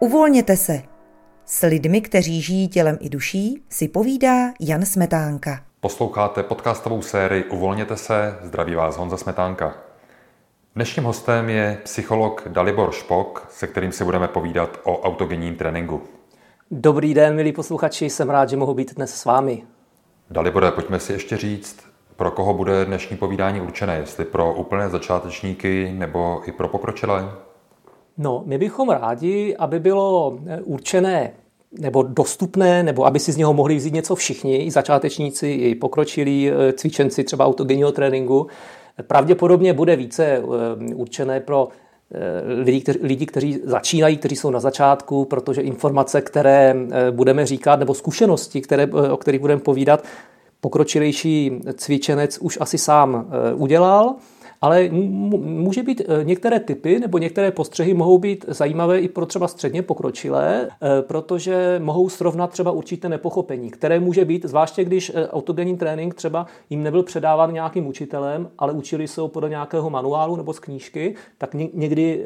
Uvolněte se. S lidmi, kteří žijí tělem i duší, si povídá Jan Smetánka. Posloucháte podcastovou sérii Uvolněte se, zdraví vás Honza Smetánka. Dnešním hostem je psycholog Dalibor Špok, se kterým si budeme povídat o autogenním tréninku. Dobrý den, milí posluchači, jsem rád, že mohu být dnes s vámi. Dalibore, pojďme si ještě říct, pro koho bude dnešní povídání určené, jestli pro úplné začátečníky nebo i pro pokročilé? No, my bychom rádi, aby bylo eh, určené nebo dostupné, nebo aby si z něho mohli vzít něco všichni, i začátečníci, i pokročilí eh, cvičenci třeba autogenního tréninku. Pravděpodobně bude více eh, určené pro lidi, kteří, lidi, kteří začínají, kteří jsou na začátku, protože informace, které budeme říkat, nebo zkušenosti, které, o kterých budeme povídat, pokročilejší cvičenec už asi sám udělal ale může být e, některé typy nebo některé postřehy mohou být zajímavé i pro třeba středně pokročilé, e, protože mohou srovnat třeba určité nepochopení, které může být, zvláště když e, autogenní trénink třeba jim nebyl předáván nějakým učitelem, ale učili se ho podle nějakého manuálu nebo z knížky, tak někdy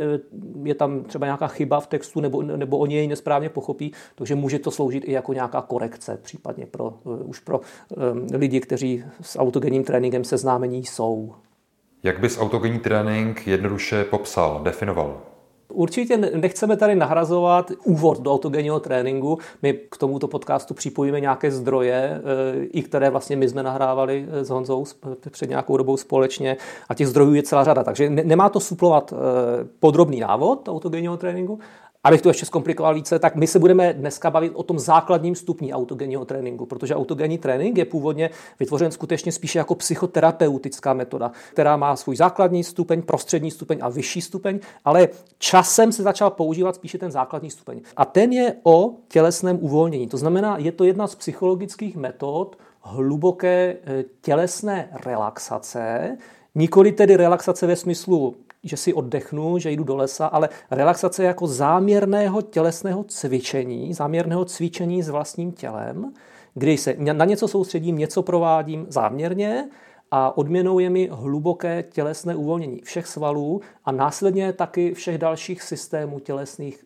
je tam třeba nějaká chyba v textu nebo, nebo oni jej nesprávně pochopí, takže může to sloužit i jako nějaká korekce, případně pro, už pro lidi, kteří s autogenním tréninkem seznámení jsou. Jak bys autogenní trénink jednoduše popsal, definoval? Určitě nechceme tady nahrazovat úvod do autogenního tréninku. My k tomuto podcastu připojíme nějaké zdroje, eh, i které vlastně my jsme nahrávali eh, s Honzou před nějakou dobou společně a těch zdrojů je celá řada. Takže nemá to suplovat eh, podrobný návod autogenního tréninku, Abych to ještě zkomplikoval více, tak my se budeme dneska bavit o tom základním stupni autogenního tréninku, protože autogenní trénink je původně vytvořen skutečně spíše jako psychoterapeutická metoda, která má svůj základní stupeň, prostřední stupeň a vyšší stupeň, ale časem se začal používat spíše ten základní stupeň. A ten je o tělesném uvolnění. To znamená, je to jedna z psychologických metod hluboké eh, tělesné relaxace, Nikoli tedy relaxace ve smyslu že si oddechnu, že jdu do lesa, ale relaxace jako záměrného tělesného cvičení, záměrného cvičení s vlastním tělem, kdy se na něco soustředím, něco provádím záměrně a odměnou je mi hluboké tělesné uvolnění všech svalů a následně taky všech dalších systémů tělesných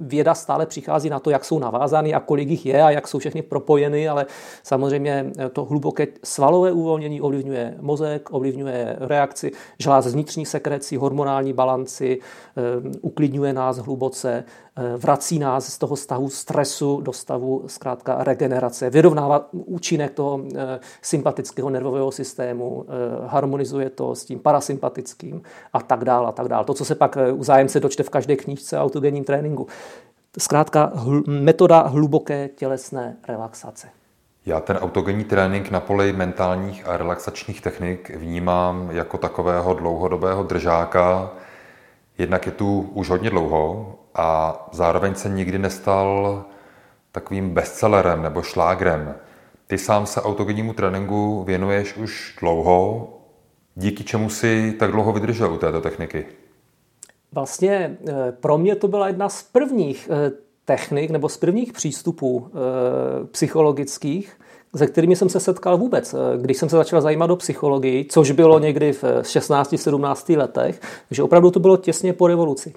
věda stále přichází na to, jak jsou navázány a kolik jich je a jak jsou všechny propojeny, ale samozřejmě to hluboké svalové uvolnění ovlivňuje mozek, ovlivňuje reakci žláz vnitřní sekrecí, hormonální balanci, eh, uklidňuje nás hluboce, Eh, vrací nás z toho stavu stresu do stavu zkrátka regenerace, vyrovnává účinek toho eh, sympatického nervového systému, eh, harmonizuje to s tím parasympatickým a tak dále a tak dále. To, co se pak u zájemce dočte v každé knížce o autogenním tréninku. Zkrátka hl- metoda hluboké tělesné relaxace. Já ten autogenní trénink na poli mentálních a relaxačních technik vnímám jako takového dlouhodobého držáka. Jednak je tu už hodně dlouho a zároveň se nikdy nestal takovým bestsellerem nebo šlágrem. Ty sám se autogennímu tréninku věnuješ už dlouho, díky čemu si tak dlouho vydržel u této techniky? Vlastně eh, pro mě to byla jedna z prvních eh, technik nebo z prvních přístupů eh, psychologických, se kterými jsem se setkal vůbec, když jsem se začal zajímat o psychologii, což bylo někdy v 16-17 letech, takže opravdu to bylo těsně po revoluci.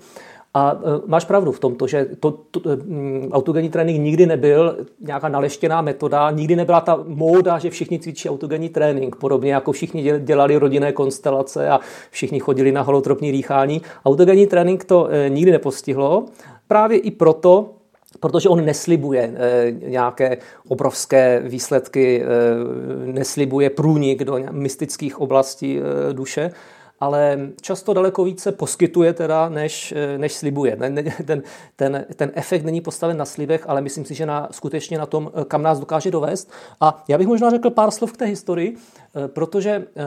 A e, máš pravdu v tomto, že to, to, e, mm, autogenní trénink nikdy nebyl nějaká naleštěná metoda, nikdy nebyla ta móda, že všichni cvičí autogenní trénink, podobně jako všichni dělali rodinné konstelace a všichni chodili na holotropní dýchání. Autogenní trénink to e, nikdy nepostihlo, právě i proto, protože on neslibuje nějaké obrovské výsledky, neslibuje průnik do mystických oblastí duše, ale často daleko více poskytuje teda, než, než slibuje. Ten, ten, ten efekt není postaven na slibech, ale myslím si, že na, skutečně na tom, kam nás dokáže dovést. A já bych možná řekl pár slov k té historii, eh, protože eh,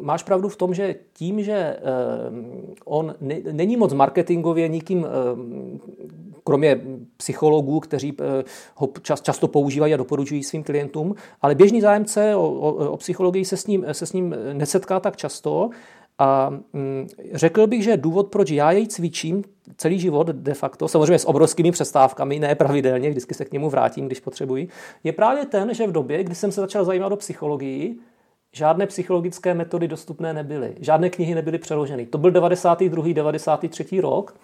máš pravdu v tom, že tím, že eh, on není moc marketingově nikým kromě psychologů, kteří ho často používají a doporučují svým klientům, ale běžný zájemce o, o, o psychologii se s, ním, se s ním nesetká tak často a mm, řekl bych, že důvod, proč já jej cvičím celý život de facto, samozřejmě s obrovskými přestávkami, ne pravidelně, vždycky se k němu vrátím, když potřebuji, je právě ten, že v době, kdy jsem se začal zajímat o psychologii, žádné psychologické metody dostupné nebyly, žádné knihy nebyly přeloženy. To byl 92. 93. rok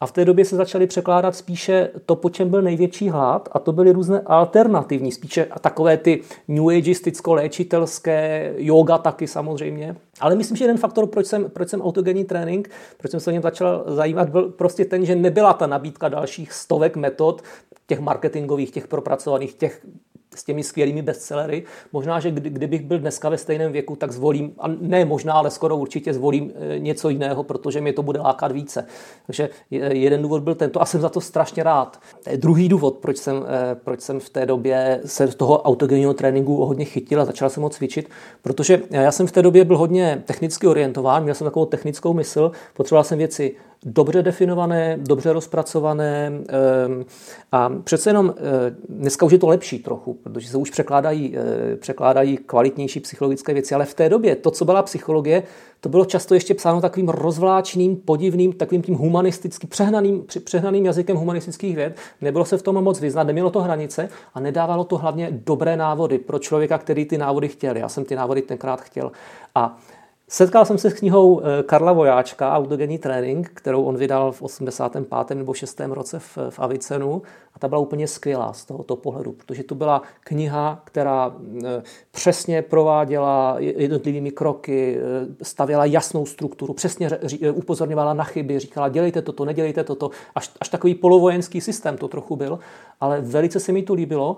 A v té době se začaly překládat spíše to, po čem byl největší hlad, a to byly různé alternativní, spíše takové ty new ageisticko-léčitelské, yoga taky samozřejmě. Ale myslím, že jeden faktor, proč jsem, proč jsem autogenní trénink, proč jsem se o něm začal zajímat, byl prostě ten, že nebyla ta nabídka dalších stovek metod, těch marketingových, těch propracovaných, těch s těmi skvělými bestsellery. Možná, že kdy, kdybych byl dneska ve stejném věku, tak zvolím, a ne možná, ale skoro určitě zvolím e, něco jiného, protože mě to bude lákat více. Takže jeden důvod byl tento a jsem za to strašně rád. Druhý důvod, proč jsem, e, proč jsem v té době se z toho autogenního tréninku hodně chytil a začal jsem ho cvičit, protože já jsem v té době byl hodně technicky orientován, měl jsem takovou technickou mysl, potřeboval jsem věci dobře definované, dobře rozpracované ehm, a přece jenom eh, dneska už je to lepší trochu, protože se už překládají, eh, překládají kvalitnější psychologické věci, ale v té době to, co byla psychologie, to bylo často ještě psáno takovým rozvláčným, podivným, takovým tím humanistickým, přehnaným, přehnaným jazykem humanistických věd. Nebylo se v tom moc vyznat, nemělo to hranice a nedávalo to hlavně dobré návody pro člověka, který ty návody chtěl. Já jsem ty návody tenkrát chtěl. A Setkal jsem se s knihou eh, Karla Vojáčka, Autogenní trénink, kterou on vydal v 85. nebo 6. roce v, v Avicenu a ta byla úplně skvělá z tohoto pohledu, protože to byla kniha, která eh, přesně prováděla jednotlivými kroky, eh, stavěla jasnou strukturu, přesně upozorňovala na chyby, říkala dělejte toto, nedělejte toto, až, až takový polovojenský systém to trochu byl, ale velice se mi to líbilo,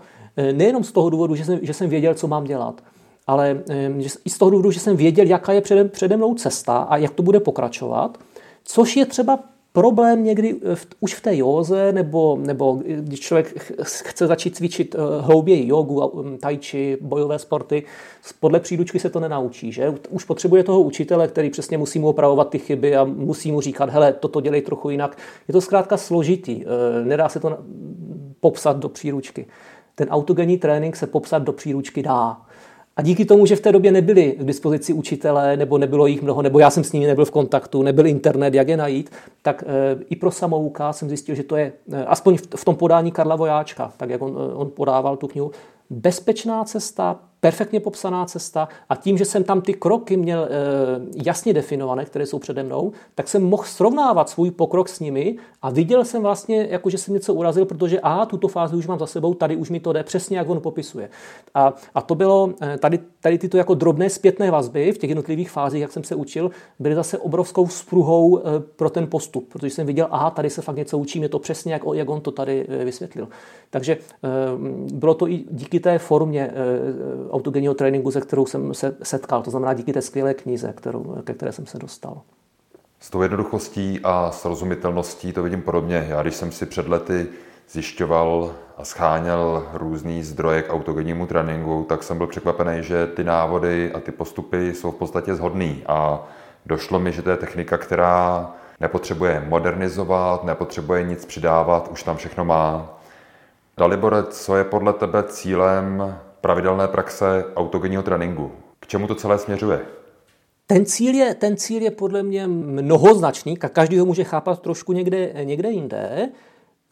nejenom z toho důvodu, že jsem, že jsem věděl, co mám dělat, ale i z toho důvodu, že jsem věděl, jaká je přede, přede mnou cesta a jak to bude pokračovat, což je třeba problém někdy v, už v té józe, nebo, nebo když člověk chce začít cvičit eh, hlouběji jogu, tai chi, bojové sporty, podle příručky se to nenaučí. Že? Už potřebuje toho učitele, který přesně musí mu opravovat ty chyby a musí mu říkat, hele, toto dělej trochu jinak. Je to zkrátka složitý, eh, nedá se to popsat do příručky. Ten autogenní trénink se popsat do příručky dá. A díky tomu, že v té době nebyli k dispozici učitelé, nebo nebylo jich mnoho, nebo já jsem s nimi nebyl v kontaktu, nebyl internet, jak je najít, tak e, i pro samouka jsem zjistil, že to je, e, aspoň v, tom podání Karla Vojáčka, tak jak on, e, on podával tu knihu, bezpečná cesta perfektně popsaná cesta a tím, že jsem tam ty kroky měl e, jasně definované, které jsou přede mnou, tak jsem mohl srovnávat svůj pokrok s nimi a viděl jsem vlastně, jako že jsem něco urazil, protože a tuto fázi už mám za sebou, tady už mi to jde přesně, jak on popisuje. A, a to bylo, eh, tady, tady tyto jako drobné zpětné vazby v těch jednotlivých fázích, jak jsem se učil, byly zase obrovskou spruhou e, pro ten postup, protože jsem viděl, aha, tady se fakt něco učím, je to přesně, jak, jak on to tady vysvětlil. Takže e, bylo to i díky té formě autogenního tréninku, se kterou jsem se setkal. To znamená díky té skvělé knize, kterou, ke které jsem se dostal. S tou jednoduchostí a srozumitelností to vidím podobně. Já když jsem si před lety zjišťoval a scháněl různý zdroje k autogennímu tréninku, tak jsem byl překvapený, že ty návody a ty postupy jsou v podstatě shodný. A došlo mi, že to je technika, která nepotřebuje modernizovat, nepotřebuje nic přidávat, už tam všechno má. Dalibore, co je podle tebe cílem pravidelné praxe autogenního tréninku. K čemu to celé směřuje? Ten cíl, je, ten cíl je podle mě mnohoznačný, každý ho může chápat trošku někde, někde jinde.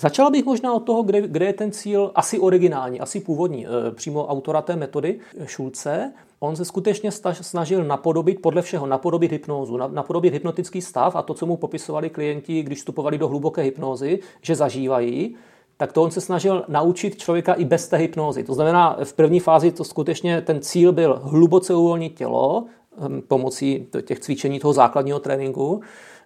Začal bych možná od toho, kde, kde je ten cíl asi originální, asi původní, e, přímo autora té metody Šulce. On se skutečně snažil napodobit, podle všeho, napodobit hypnózu, napodobit hypnotický stav a to, co mu popisovali klienti, když vstupovali do hluboké hypnózy, že zažívají tak to on se snažil naučit člověka i bez té hypnózy. To znamená, v první fázi to skutečně ten cíl byl hluboce uvolnit tělo hm, pomocí těch cvičení toho základního tréninku,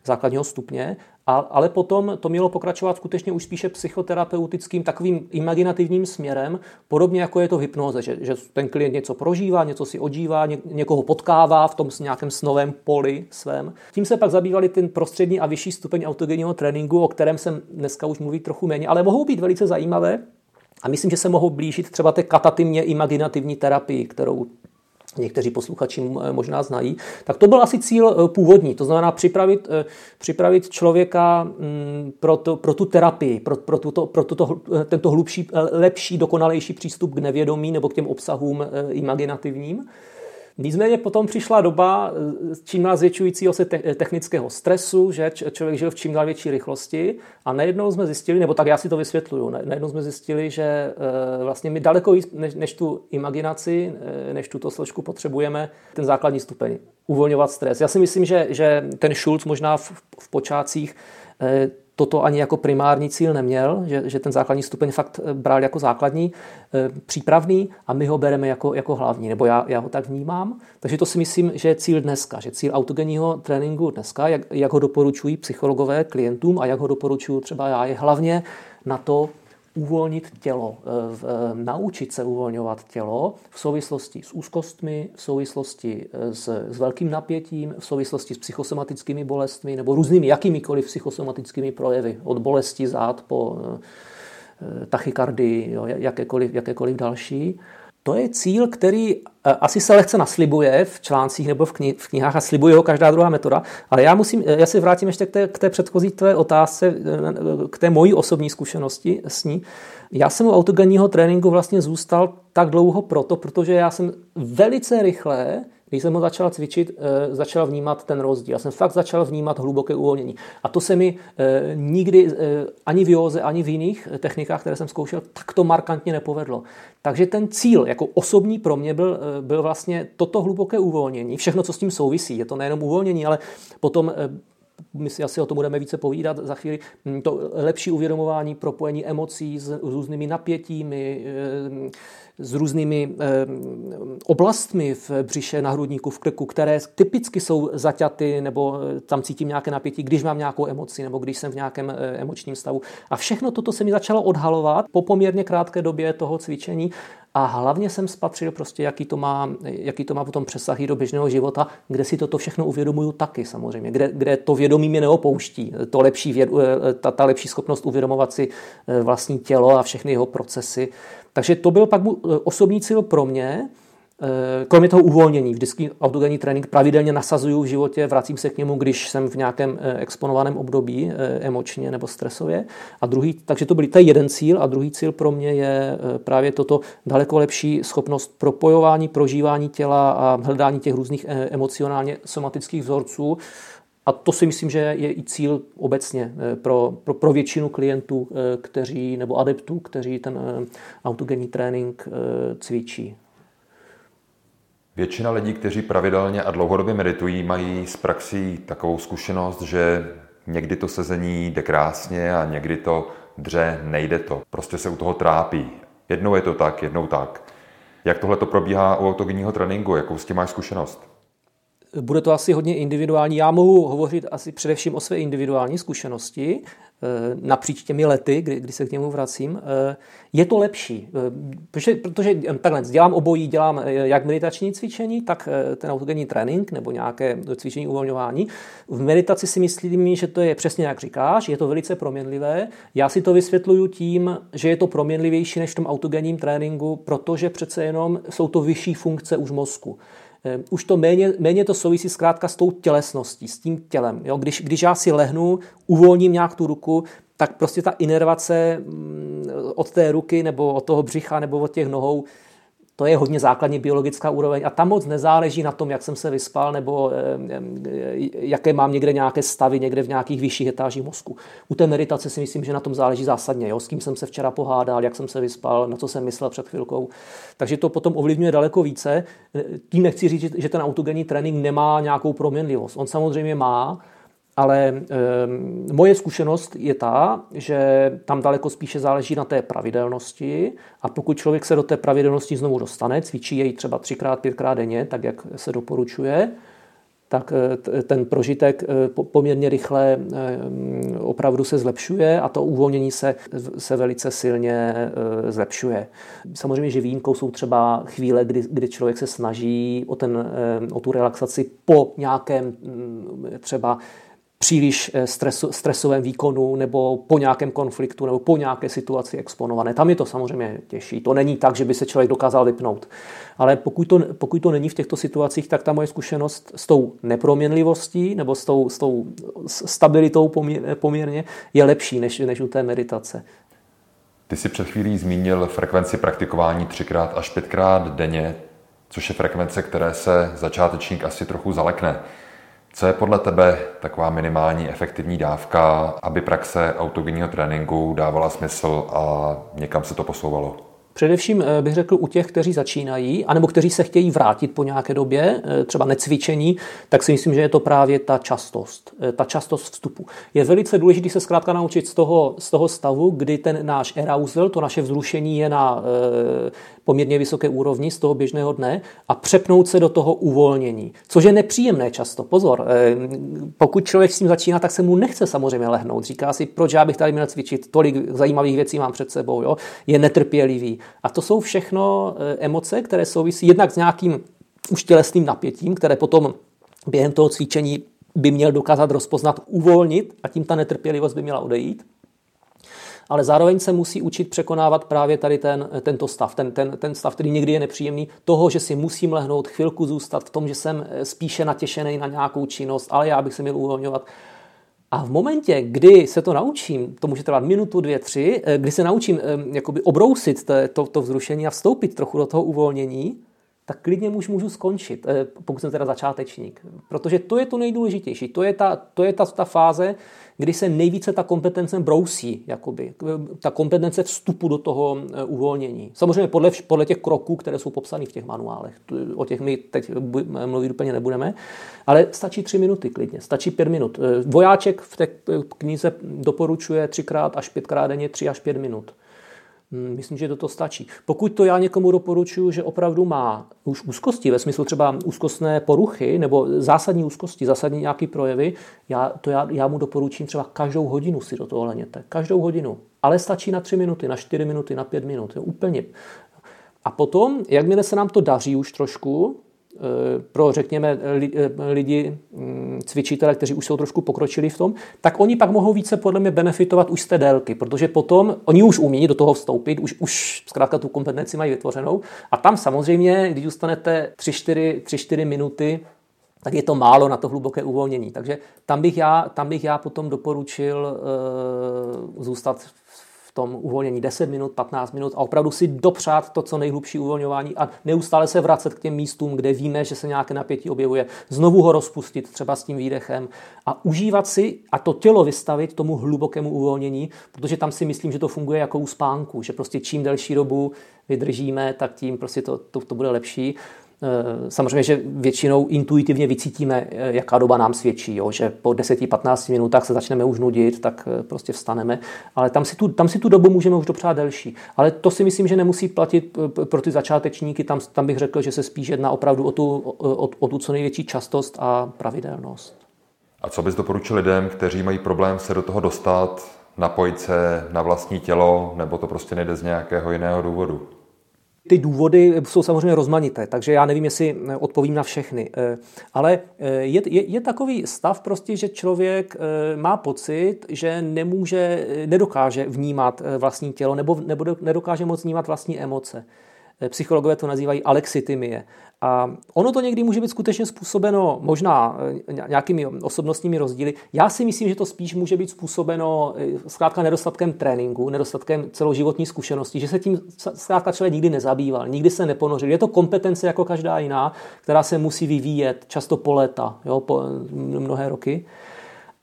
základního stupně, ale potom to mělo pokračovat skutečně už spíše psychoterapeutickým, takovým imaginativním směrem, podobně jako je to v hypnoze, že, že ten klient něco prožívá, něco si odžívá, ně, někoho potkává v tom nějakém snovém poli svém. Tím se pak zabývali ten prostřední a vyšší stupeň autogenního tréninku, o kterém jsem dneska už mluví trochu méně, ale mohou být velice zajímavé, a myslím, že se mohou blížit třeba té katatimně imaginativní terapii, kterou někteří posluchači možná znají, tak to byl asi cíl eh, původní, to znamená připravit, eh, připravit člověka mm, pro, to, pro tu terapii, pro, pro, tuto, pro tuto, eh, tento hlubší, lepší, dokonalejší přístup k nevědomí nebo k těm obsahům imaginativním. Nicméně potom přišla doba eh, čím dál zvětšujícího se technického stresu, že člověk žil v čím dál větší rychlosti a najednou jsme zjistili, nebo tak já si to vysvětluju, najednou jsme zjistili, že eh, vlastně my daleko víc než, než tu imaginaci, eh, než tuto složku potřebujeme ten základní stupeň, uvolňovat stres. Já si myslím, že, že ten Schulz možná v, v počátcích toto ani jako primární cíl neměl, že, že ten základní stupeň fakt bral jako základní, přípravný a my ho bereme jako, jako hlavní, nebo já, já ho tak vnímám. Takže to si myslím, že je cíl dneska, že cíl autogenního tréninku dneska, jak, jak ho doporučují psychologové klientům a jak ho doporučuju třeba já, je hlavně na to, uvolnit tělo, eh, eh, naučit se uvolňovat tělo v souvislosti s úzkostmi, v souvislosti eh, s, s velkým napětím, v souvislosti s psychosomatickými bolestmi nebo různými jakýmikoliv psychosomatickými projevy, od bolesti zád po tachykardii, jo, jakékoliv, jakékoliv další. To je cíl, který eh, asi se lehce naslibuje v článcích nebo v, knih, v knihách a slibuje ho každá druhá metoda, ale já, musím, já se vrátím ještě k té, k té předchozí tvé otázce, eh, k té mojí osobní zkušenosti s ní. Já jsem u autogenního tréninku vlastně zůstal tak dlouho proto, protože já jsem velice rychle když jsem ho začal cvičit, eh, začal vnímat ten rozdíl. Já jsem fakt začal vnímat hluboké uvolnění. A to se mi eh, nikdy eh, ani v józe, ani v jiných technikách, které jsem zkoušel, takto markantně nepovedlo. Takže ten cíl jako osobní pro mě byl, byl vlastně toto hluboké uvolnění. Všechno, co s tím souvisí. Je to nejenom uvolnění, ale potom my si asi o tom budeme více povídat za chvíli, hm, to lepší uvědomování, propojení emocí s různými napětími, s různými eh, oblastmi v břiše, na hrudníku, v krku, které typicky jsou zaťaty nebo eh, tam cítím nějaké napětí, když mám nějakou emoci nebo když jsem v nějakém eh, emočním stavu. A všechno toto se mi začalo odhalovat po poměrně krátké době toho cvičení a hlavně jsem spatřil prostě, jaký to má, jaký to má potom přesahy do běžného života, kde si toto všechno uvědomuju taky samozřejmě, kde, kde to vědomí mě neopouští, to lepší, věd, ta, ta lepší schopnost uvědomovat si vlastní tělo a všechny jeho procesy. Takže to byl pak eh, osobní cíl pro mě, eh, kromě toho uvolnění. Vždycky autogenní trénink pravidelně nasazuju v životě, vracím se k němu, když jsem v nějakém eh, exponovaném období emočně nebo stresově. A druhý, takže to byl je jeden cíl a druhý cíl pro mě je právě toto daleko lepší schopnost propojování, prožívání těla a hledání těch různých emocionálně somatických vzorců a to si myslím, že je i cíl obecně eh, pro, pro, pro většinu klientů, eh, kteří, nebo adeptů, kteří ten eh, autogenní trénink cvičí. Většina lidí, kteří pravidelně a dlouhodobě meditují, mají z praxí takovou zkušenost, že někdy to sezení jde krásně a někdy to dře, nejde to. Prostě se u toho trápí. Jednou je to tak, jednou tak. Jak tohle to probíhá u autogenního tréninku? Jakou s tím máš zkušenost? Bude to asi hodně individuální. Já mohu hovořit asi především o své individuální zkušenosti napříč těmi lety, kdy, kdy se k němu vracím. Eh, je to lepší, eh, protože, protože takhle, dělám obojí, dělám jak meditační cvičení, tak ten autogenní trénink nebo nějaké cvičení uvolňování. V meditaci si myslím, že to je přesně jak říkáš, je to velice proměnlivé. Já si to vysvětluju tím, že je to proměnlivější než v tom autogenním tréninku, protože přece jenom jsou to vyšší funkce už mozku. Ehm, už to méně, méně to souvisí zkrátka s tou tělesností, s tím tělem. Jo? Když, když já si lehnu, uvolním nějak tu ruku, tak prostě ta inervace mm, od té ruky nebo od toho břicha nebo od těch nohou to je hodně základní biologická úroveň a tam moc nezáleží na tom, jak jsem se vyspal nebo jaké mám někde nějaké stavy někde v nějakých vyšších etážích mozku. U té meditace si myslím, že na tom záleží zásadně, jo? s kým jsem se včera pohádal, jak jsem se vyspal, na co jsem myslel před chvilkou. Takže to potom ovlivňuje daleko více. Tím nechci říct, že ten autogenní trénink nemá nějakou proměnlivost. On samozřejmě má, ale e, moje zkušenost je ta, že tam daleko spíše záleží na té pravidelnosti a pokud člověk se do té pravidelnosti znovu dostane, cvičí jej třeba třikrát, pětkrát denně, tak jak se doporučuje, tak eh, ten prožitek eh, poměrně rychle opravdu se zlepšuje a to uvolnění se, se velice silně zlepšuje. Samozřejmě, že výjimkou jsou třeba chvíle, kdy, kdy člověk se snaží o, ten, o tu relaxaci po nějakém třeba příliš eh, stresu, stresovém výkonu nebo po nějakém konfliktu nebo po nějaké situaci exponované. Tam je to samozřejmě těžší. To není tak, že by se člověk dokázal vypnout. Ale pokud to, pokud to není v těchto situacích, tak ta moje zkušenost s tou neproměnlivostí nebo s tou, s tou stabilitou poměrně je lepší než, než u té meditace. Ty jsi před chvílí zmínil frekvenci praktikování třikrát až pětkrát denně, což je frekvence, které se začátečník asi trochu zalekne. Co je podle tebe taková minimální efektivní dávka, aby praxe autogenního tréninku dávala smysl a někam se to posouvalo? Především eh, bych řekl u těch, kteří začínají, anebo kteří se chtějí vrátit po nějaké době, eh, třeba necvičení, tak si myslím, že je to právě ta častost, eh, ta častost vstupu. Je velice důležité se zkrátka naučit z toho, z toho stavu, kdy ten náš arousal, to naše vzrušení je na poměrně vysoké úrovni z toho běžného dne a přepnout se do toho uvolnění, což je nepříjemné často. Pozor, pokud člověk s tím začíná, tak se mu nechce samozřejmě lehnout. Říká si, proč já bych tady měl cvičit, tolik zajímavých věcí mám před sebou, jo? je netrpělivý. A to jsou všechno eh, emoce, které souvisí jednak s nějakým už tělesným napětím, které potom během toho cvičení by měl dokázat rozpoznat, uvolnit a tím ta netrpělivost by měla odejít. Ale zároveň se musí učit překonávat právě tady ten, tento stav, ten, ten, ten stav, který někdy je nepříjemný, toho, že si musím lehnout, chvilku zůstat v tom, že jsem eh, spíše natěšený na nějakou činnost, ale já bych se měl uvolňovat. A v momentě, kdy se to naučím, to může trvat minutu, dvě, tři, eh, kdy se naučím jakoby obrousit to, to, to vzrušení a vstoupit trochu do toho uvolnění, tak klidně už můžu skončit, eh, pokud jsem teda začátečník. Protože to je to nejdůležitější. To je ta, to je ta, ta fáze, kdy se nejvíce ta kompetence brousí, jakoby, ta kompetence vstupu do toho eh, uvolnění. Samozřejmě podle, podle těch kroků, které jsou popsány v těch manuálech. O těch my teď mluvit úplně nebudeme, ale stačí tři minuty klidně, stačí pět minut. Eh, vojáček v té knize doporučuje třikrát až pětkrát denně tři až pět minut. Hmm, myslím, že to stačí. Pokud to já někomu doporučuji, že opravdu má už úzkosti, ve smyslu třeba úzkostné poruchy nebo zásadní úzkosti, zásadní nějaký projevy, já, to já, já mu doporučím třeba každou hodinu si do toho leněte. Každou hodinu. Ale stačí na tři minuty, na čtyři minuty, na pět minut. Jo, úplně. A potom, jakmile se nám to daří už trošku, pro, řekněme, eh, lidi, mm, cvičitele, kteří už jsou trošku pokročili v tom, tak oni pak mohou více podle mě benefitovat už z té délky, protože potom oni už umí do toho vstoupit, už, už zkrátka tu kompetenci mají vytvořenou a tam samozřejmě, když zůstanete 3-4 minuty, tak je to málo na to hluboké uvolnění. Takže tam bych já, tam bych já potom doporučil uh, zůstat tom uvolnění 10 minut, 15 minut a opravdu si dopřát to, co nejhlubší uvolňování a neustále se vracet k těm místům, kde víme, že se nějaké napětí objevuje, znovu ho rozpustit třeba s tím výdechem a užívat si a to tělo vystavit tomu hlubokému uvolnění, protože tam si myslím, že to funguje jako u spánku, že prostě čím delší dobu vydržíme, tak tím prostě to, to, to bude lepší. Eh, samozřejmě, že většinou intuitivně vycítíme, eh, jaká doba nám svědčí, jo? že po 10-15 minutách se začneme už nudit, tak eh, prostě vstaneme, ale tam si, tu, tam si tu dobu můžeme už dopřát delší. Ale to si myslím, že nemusí platit pro ty začátečníky, tam, tam bych řekl, že se spíš jedná opravdu o tu, o, o tu co největší častost a pravidelnost. A co bys doporučil lidem, kteří mají problém se do toho dostat, napojit se na vlastní tělo, nebo to prostě nejde z nějakého jiného důvodu? Ty důvody jsou samozřejmě rozmanité, takže já nevím, jestli eh, odpovím na všechny. Eh, ale eh, je, je, je takový stav prostě, že člověk má pocit, že nemůže, nedokáže vnímat vlastní tělo nebo, nebo nedokáže moc vnímat vlastní emoce. Psychologové to nazývají alexitymie. A ono to někdy může být skutečně způsobeno možná eh, nějakými osobnostními rozdíly. Já si myslím, že to spíš může být způsobeno eh, zkrátka nedostatkem tréninku, nedostatkem celoživotní zkušenosti, že se tím zkrátka člověk nikdy nezabýval, nikdy se neponořil. Je to kompetence jako každá jiná, která se musí vyvíjet často po léta, jo, po mnohé roky.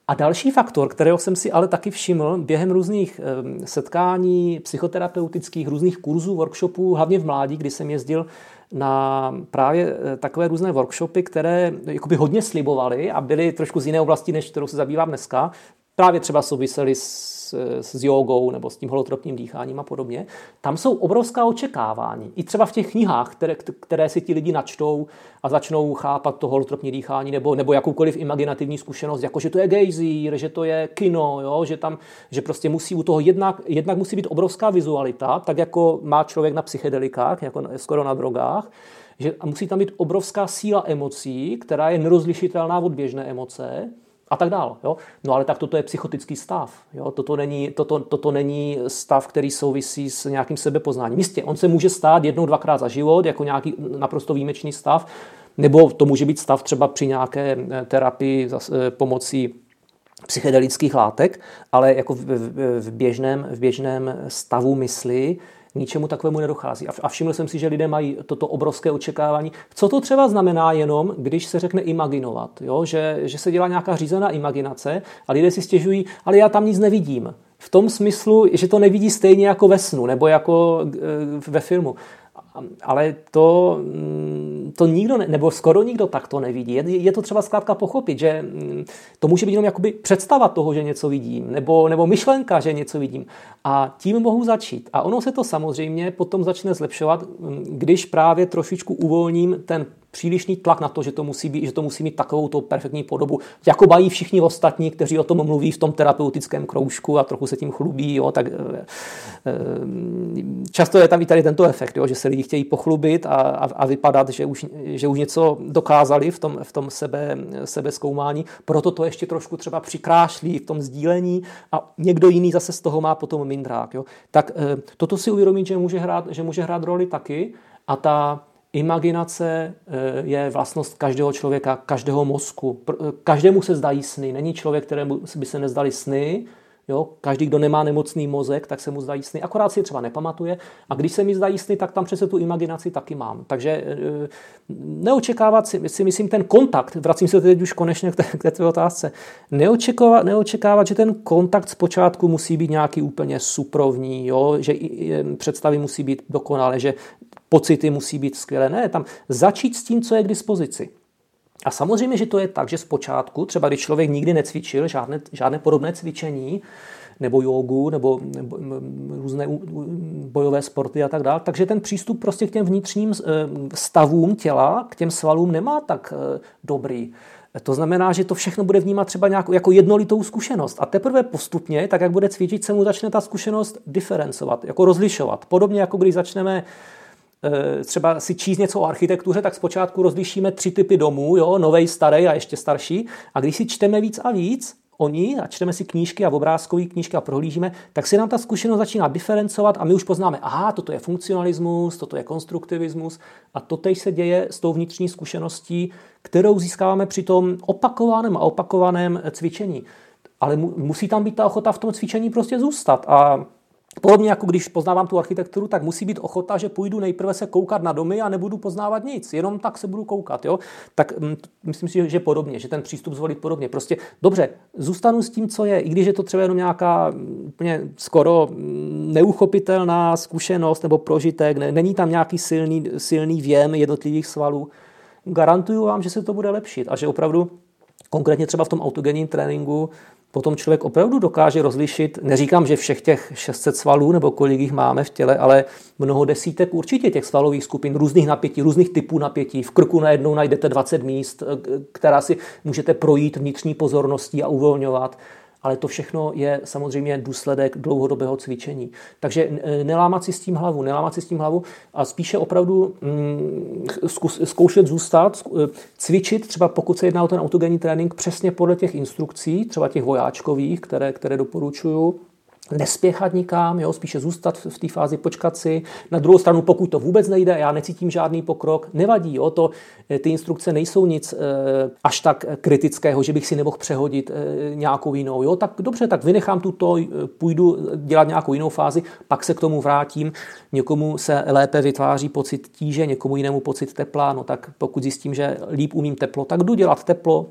A další faktor, kterého jsem si ale taky všiml během různých setkání psychoterapeutických, různých kurzů, workshopů, hlavně v mládí, kdy jsem jezdil na právě eh, takové různé workshopy, které jakoby hodně slibovaly a byly trošku z jiné oblasti, než kterou se zabývám dneska. Právě třeba souvisely s s, s jogou nebo s tím holotropním dýcháním a podobně, tam jsou obrovská očekávání. I třeba v těch knihách, které, které si ti lidi načtou a začnou chápat to holotropní dýchání nebo, nebo jakoukoliv imaginativní zkušenost, jako že to je gejzír, že to je kino, jo? že tam, že prostě musí u toho jednak, jednak musí být obrovská vizualita, tak jako má člověk na psychedelikách, jako skoro na drogách, že musí tam být obrovská síla emocí, která je nerozlišitelná od běžné emoce, a tak dál. Jo? No ale tak toto je psychotický stav. Jo? Toto, není, toto, toto není stav, který souvisí s nějakým sebepoznáním. Jistě, on se může stát jednou, dvakrát za život, jako nějaký naprosto výjimečný stav, nebo to může být stav třeba při nějaké eh, terapii eh, pomocí psychedelických látek, ale jako v, v, v, běžném, v běžném stavu mysli ničemu takovému nedochází. A všiml jsem si, že lidé mají toto obrovské očekávání. Co to třeba znamená jenom, když se řekne imaginovat, jo? Že, že se dělá nějaká řízená imaginace a lidé si stěžují, ale já tam nic nevidím. v tom smyslu, že to nevidí stejně jako ve snu nebo jako ve filmu ale to, mm, to nikdo, ne, nebo skoro nikdo tak to nevidí. Je, je to třeba zkrátka pochopit, že mm, to může být jenom jakoby představa toho, že něco vidím, nebo, nebo myšlenka, že něco vidím. A tím mohu začít. A ono se to samozřejmě potom začne zlepšovat, mm, když právě trošičku uvolním ten přílišný tlak na to, že to musí, být, že to musí mít takovou to perfektní podobu, jako bají všichni ostatní, kteří o tom mluví v tom terapeutickém kroužku a trochu se tím chlubí, jo, tak e, často je tam i tady tento efekt, jo, že se lidi chtějí pochlubit a, a, a vypadat, že už, že už něco dokázali v tom, v tom sebe, sebe zkoumání, proto to ještě trošku třeba přikrášlí v tom sdílení a někdo jiný zase z toho má potom mindrák. Jo. Tak e, toto si uvědomit, že může hrát, že může hrát roli taky a ta Imaginace eh, je vlastnost každého člověka, každého mozku. Eh, každému se zdají sny. Není člověk, kterému by se nezdali sny. Jo? Každý, kdo nemá nemocný mozek, tak se mu zdají sny. Akorát si je třeba nepamatuje. A když se mi zdají sny, tak tam přece tu imaginaci taky mám. Takže eh, neočekávat si, si myslím, ten kontakt, vracím se teď už konečně k té, k té otázce, neočekávat, neočekávat, že ten kontakt zpočátku musí být nějaký úplně suprovní, jo? že představy musí být dokonalé, že pocity musí být skvělé. Ne, tam začít s tím, co je k dispozici. A samozřejmě, že to je tak, že zpočátku, třeba když člověk nikdy necvičil žádné, žádné podobné cvičení, nebo jogu, nebo, nebo různé bojové sporty a tak dále. Takže ten přístup prostě k těm vnitřním eh, stavům těla, k těm svalům nemá tak eh, dobrý. To znamená, že to všechno bude vnímat třeba nějakou, jako jednolitou zkušenost. A teprve postupně, tak jak bude cvičit, se mu začne ta zkušenost diferencovat, jako rozlišovat. Podobně jako když začneme třeba si číst něco o architektuře, tak zpočátku rozlišíme tři typy domů, jo, novej, starý a ještě starší. A když si čteme víc a víc o ní a čteme si knížky a obrázkové knížky a prohlížíme, tak si nám ta zkušenost začíná diferencovat a my už poznáme, aha, toto je funkcionalismus, toto je konstruktivismus a to teď se děje s tou vnitřní zkušeností, kterou získáváme při tom opakovaném a opakovaném cvičení. Ale musí tam být ta ochota v tom cvičení prostě zůstat. A Podobně jako když poznávám tu architekturu, tak musí být ochota, že půjdu nejprve se koukat na domy a nebudu poznávat nic, jenom tak se budu koukat. Jo? Tak mm, myslím si, že podobně, že ten přístup zvolit podobně. Prostě dobře, zůstanu s tím, co je, i když je to třeba jenom nějaká mm, úplně skoro mm, neuchopitelná zkušenost nebo prožitek, ne, není tam nějaký silný, silný věm jednotlivých svalů, garantuju vám, že se to bude lepšit a že opravdu konkrétně třeba v tom autogenním tréninku potom člověk opravdu dokáže rozlišit, neříkám, že všech těch 600 svalů nebo kolik jich máme v těle, ale mnoho desítek určitě těch svalových skupin, různých napětí, různých typů napětí. V krku najednou najdete 20 míst, která si můžete projít vnitřní pozorností a uvolňovat ale to všechno je samozřejmě důsledek dlouhodobého cvičení. Takže nelámat si s tím hlavu, nelámat si s tím hlavu a spíše opravdu mm, zkoušet zůstat, e, cvičit, třeba pokud se jedná o ten autogenní trénink, přesně podle těch instrukcí, třeba těch vojáčkových, které, které doporučuju, nespěchat nikam, jo, spíše zůstat v té fázi, počkat si. Na druhou stranu, pokud to vůbec nejde, já necítím žádný pokrok, nevadí, jo, to, eh, ty instrukce nejsou nic e, až tak kritického, že bych si nemohl přehodit e, nějakou jinou. Jo, tak dobře, tak vynechám tuto, půjdu dělat nějakou jinou fázi, pak se k tomu vrátím. Někomu se lépe vytváří pocit tíže, někomu jinému pocit tepla, no tak pokud zjistím, že líp umím teplo, tak jdu dělat teplo,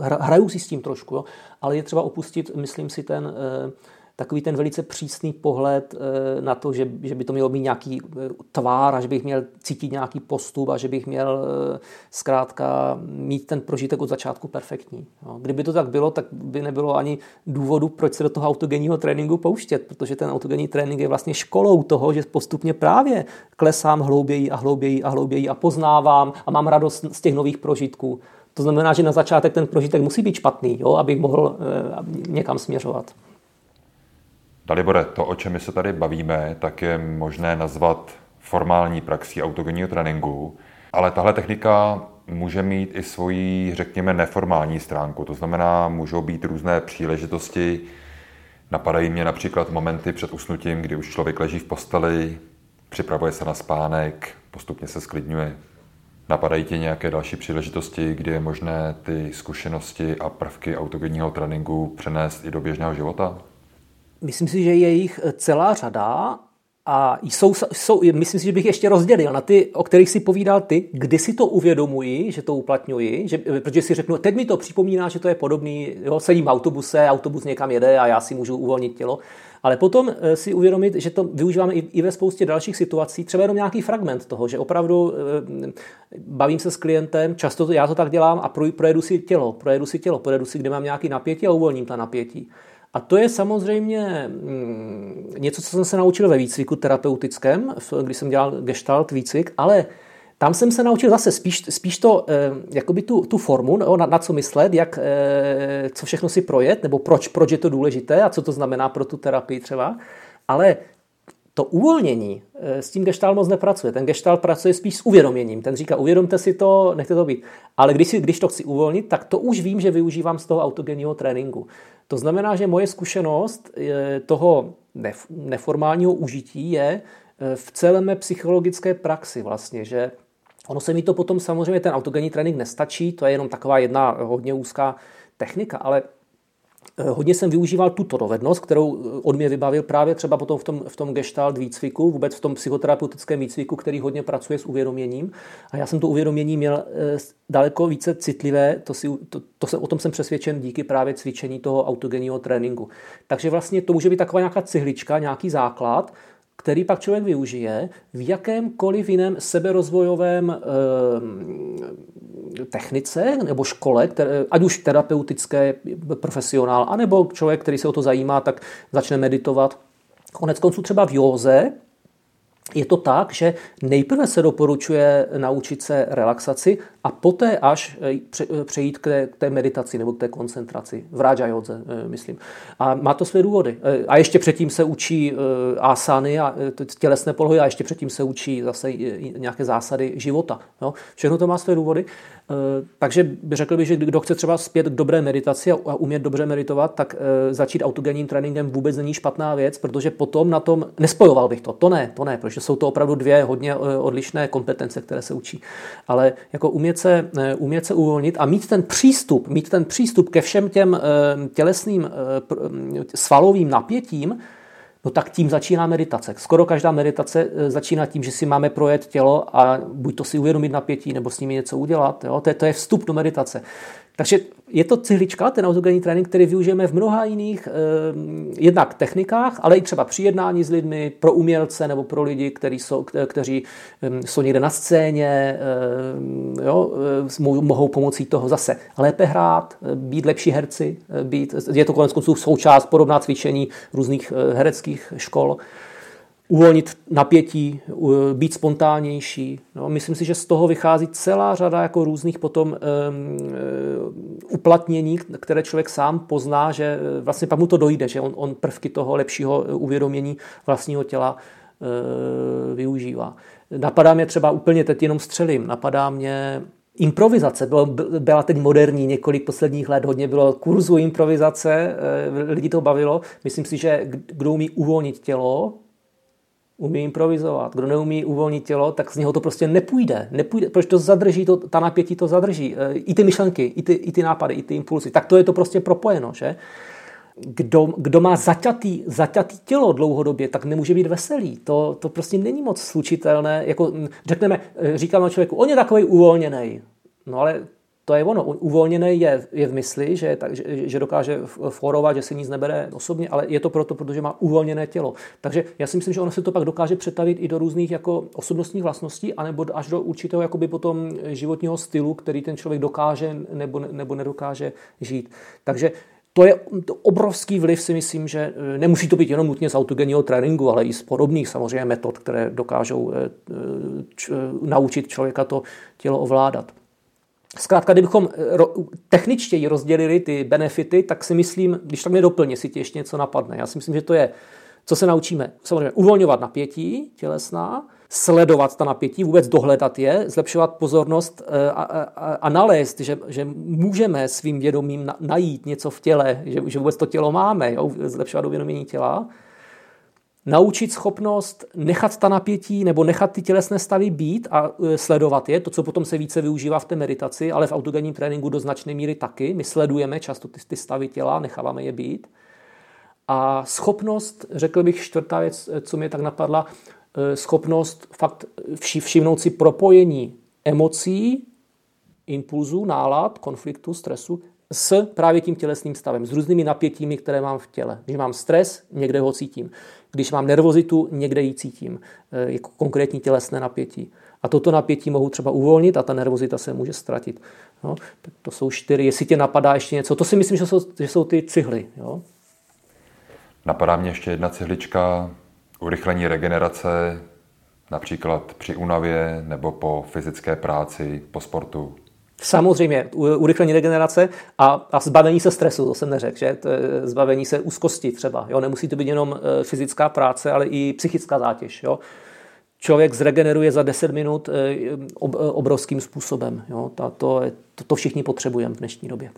hraju si s tím trošku, jo? ale je třeba opustit, myslím si, ten eh, takový ten velice přísný pohled eh, na to, že, že by to mělo být nějaký eh, tvár a že bych měl cítit nějaký postup a že bych měl zkrátka mít ten prožitek od začátku perfektní. Jo? Kdyby to tak bylo, tak by nebylo ani důvodu, proč se do toho autogenního tréninku pouštět, protože ten autogenní trénink je vlastně školou toho, že postupně právě klesám hlouběji a hlouběji a hlouběji a poznávám a mám radost z těch nových prožitků. To znamená, že na začátek ten prožitek musí být špatný, jo, abych mohl e, někam směřovat. Dalibore, to, o čem my se tady bavíme, tak je možné nazvat formální praxí autogenního tréninku, ale tahle technika může mít i svoji, řekněme, neformální stránku. To znamená, můžou být různé příležitosti. Napadají mě například momenty před usnutím, kdy už člověk leží v posteli, připravuje se na spánek, postupně se sklidňuje. Napadají tě nějaké další příležitosti, kdy je možné ty zkušenosti a prvky autogenního tréninku přenést i do běžného života? Myslím si, že je jich celá řada A jsou, jsou, myslím si, že bych ještě rozdělil na ty, o kterých si povídal ty, kdy si to uvědomuji, že to uplatňuji, že, protože si řeknu, teď mi to připomíná, že to je podobný, jo, sedím v autobuse, autobus někam jede a já si můžu uvolnit tělo. Ale potom eh, si uvědomit, že to využíváme i ve spoustě dalších situací, třeba jenom nějaký fragment toho, že opravdu eh, bavím se s klientem, často to, já to tak dělám a projedu si tělo, projedu si tělo, projedu si, kde mám nějaký napětí a uvolním ta napětí. A to je samozřejmě mm, něco, co jsem se naučil ve výcviku terapeutickém, když jsem dělal gestalt výcvik, ale tam jsem se naučil zase spíš, spíš to, eh, jakoby tu, tu formu, no, na, na co myslet, jak, eh, co všechno si projet, nebo proč, proč je to důležité a co to znamená pro tu terapii třeba. Ale to uvolnění eh, s tím gestalt moc nepracuje. Ten gestalt pracuje spíš s uvědoměním. Ten říká, uvědomte si to, nechte to být. Ale když, si, když to chci uvolnit, tak to už vím, že využívám z toho autogenního tréninku. To znamená, že moje zkušenost toho neformálního užití je v celé mé psychologické praxi vlastně, že Ono se mi to potom samozřejmě, ten autogenní trénink nestačí, to je jenom taková jedna hodně úzká technika, ale eh, hodně jsem využíval tuto dovednost, kterou eh, od mě vybavil právě třeba potom v tom, v tom gestalt výcviku, vůbec v tom psychoterapeutickém výcviku, který hodně pracuje s uvědoměním. A já jsem to uvědomění měl eh, daleko více citlivé, to, si, to, to se, o tom jsem přesvědčen díky právě cvičení toho autogenního tréninku. Takže vlastně to může být taková nějaká cihlička, nějaký základ, který pak člověk využije v jakémkoliv jiném seberozvojovém e, technice nebo škole, které, ať už terapeutické, profesionál, anebo člověk, který se o to zajímá, tak začne meditovat. Konec konců třeba v józe, je to tak, že nejprve se doporučuje naučit se relaxaci a poté až eh, eh, přejít k té, meditaci nebo k té koncentraci. V Raja eh, myslím. A má to své důvody. A ještě předtím se učí asány a tělesné polohy a ještě předtím se učí zase nějaké zásady života. Všechno to má své důvody. Takže řekl bych, že kdo chce třeba zpět k dobré meditaci a umět dobře meditovat, tak začít autogenním tréninkem vůbec není špatná věc, protože potom na tom nespojoval bych to. To ne, to ne, protože jsou to opravdu dvě hodně odlišné kompetence, které se učí. Ale jako umět se, eh, umět se uvolnit a mít ten přístup, mít ten přístup ke všem těm eh, tělesným eh, svalovým napětím, no tak tím začíná meditace. Skoro každá meditace začíná tím, že si máme projet tělo a buď to si uvědomit napětí, nebo s nimi něco udělat. Jo? To, je, to je vstup do meditace. Takže je to cihlička, ten autogenní trénink, který využijeme v mnoha jiných eh, jednak technikách, ale i třeba při jednání s lidmi, pro umělce nebo pro lidi, kteří jsou, kteří eh, jsou někde na scéně, eh, jo, eh, mohou pomocí toho zase lépe hrát, eh, být lepší herci, eh, být, je to konec konců součást podobná cvičení různých hereckých škol. Eh, uvolnit napětí, být spontánnější. No, myslím si, že z toho vychází celá řada jako různých potom um, uplatnění, které člověk sám pozná, že e, vlastně pak mu to dojde, že on, on prvky toho lepšího uvědomění vlastního těla využívá. Napadá mě třeba úplně teď jenom střelím, napadá mě Improvizace bylo, byla teď moderní několik posledních let, hodně bylo kurzu improvizace, lidi to bavilo. Myslím si, že kdo umí uvolnit tělo, umí improvizovat. Kdo neumí uvolnit tělo, tak z něho to prostě nepůjde. nepůjde protože to zadrží, to, ta napětí to zadrží. E, I ty myšlenky, i ty, i ty nápady, i ty impulsy. Tak to je to prostě propojeno, že? Kdo, kdo má zaťatý, zaťatý tělo dlouhodobě, tak nemůže být veselý. To, to prostě není moc slučitelné. Jako, řekneme, e, říkáme člověku, on je takový uvolněný. No ale to je ono. Uvolněný je, je v mysli, že, tak, že, že dokáže forovat, že si nic nebere osobně, ale je to proto, protože má uvolněné tělo. Takže já si myslím, že ono se to pak dokáže přetavit i do různých jako osobnostních vlastností, anebo až do určitého jakoby potom životního stylu, který ten člověk dokáže nebo, nebo nedokáže žít. Takže to je obrovský vliv, si myslím, že e, nemusí to být jenom nutně z autogenního tréninku, ale i z podobných samozřejmě metod, které dokážou e, č, naučit člověka to tělo ovládat. Zkrátka, kdybychom eh, techničtěji rozdělili ty benefity, tak si myslím, když tak mě doplně, si ti ještě něco napadne. Já si myslím, že to je, co se naučíme. Samozřejmě uvolňovat napětí tělesná, sledovat ta napětí, vůbec dohledat je, zlepšovat pozornost eh, a, a, a nalézt, že, že můžeme svým vědomím najít něco v těle, že, že vůbec to tělo máme, jo, zlepšovat uvědomění těla naučit schopnost nechat ta napětí nebo nechat ty tělesné stavy být a e, sledovat je, to, co potom se více využívá v té meditaci, ale v autogenním tréninku do značné míry taky. My sledujeme často ty, ty stavy těla, necháváme je být. A schopnost, řekl bych, čtvrtá věc, co mě tak napadla, schopnost fakt všimnout si propojení emocí, impulzů, nálad, konfliktu, stresu s právě tím tělesným stavem, s různými napětími, které mám v těle. Když mám stres, někde ho cítím. Když mám nervozitu, někde ji cítím, eh, jako konkrétní tělesné napětí. A toto napětí mohu třeba uvolnit a ta nervozita se může ztratit. No, tak to jsou čtyři. Jestli tě napadá ještě něco, to si myslím, že jsou, že jsou ty cihly. Jo? Napadá mě ještě jedna cihlička, urychlení regenerace, například při únavě nebo po fyzické práci, po sportu. Samozřejmě, urychlení regenerace a, a zbavení se stresu, to jsem neřekl, že? Je zbavení se úzkosti třeba. Jo? Nemusí to být jenom e, fyzická práce, ale i psychická zátěž. Jo? Člověk zregeneruje za 10 minut e, ob, e, obrovským způsobem. Jo? To, to, to, to všichni potřebujeme v dnešní době.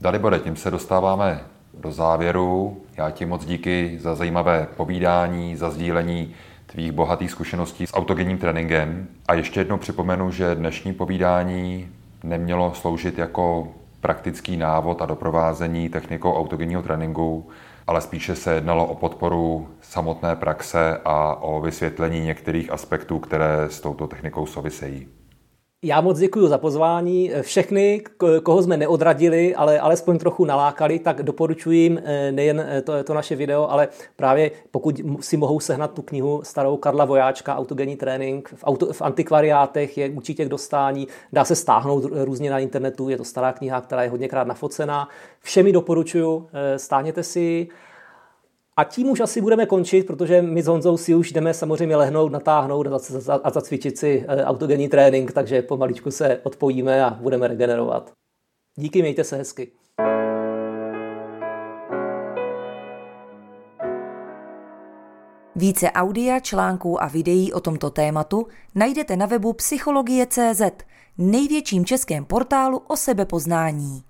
Dalibore, tím se dostáváme do závěru. Já ti moc díky za zajímavé povídání, za sdílení tvých bohatých zkušeností s autogenním tréninkem. A ještě jednou připomenu, že dnešní povídání nemělo sloužit jako praktický návod a doprovázení technikou autogenního tréninku, ale spíše se jednalo o podporu samotné praxe a o vysvětlení některých aspektů, které s touto technikou souvisejí. Já moc děkuji za pozvání. Všechny, koho jsme neodradili, ale alespoň trochu nalákali, tak doporučuji jim eh, nejen eh, to, to naše video, ale právě pokud si mohou sehnat tu knihu starou Karla Vojáčka, Autogenní trénink, v, auto, v antikvariátech je určitě k dostání, dá se stáhnout různě na internetu, je to stará kniha, která je hodněkrát nafocená. Všemi doporučuji, eh, stáhněte si a tím už asi budeme končit, protože my s Honzou si už jdeme samozřejmě lehnout, natáhnout a zacvičit si eh, autogenní trénink, takže pomaličku se odpojíme a budeme regenerovat. Díky, mějte se hezky. Více audia, článků a videí o tomto tématu najdete na webu psychologie.cz, největším českém portálu o sebepoznání.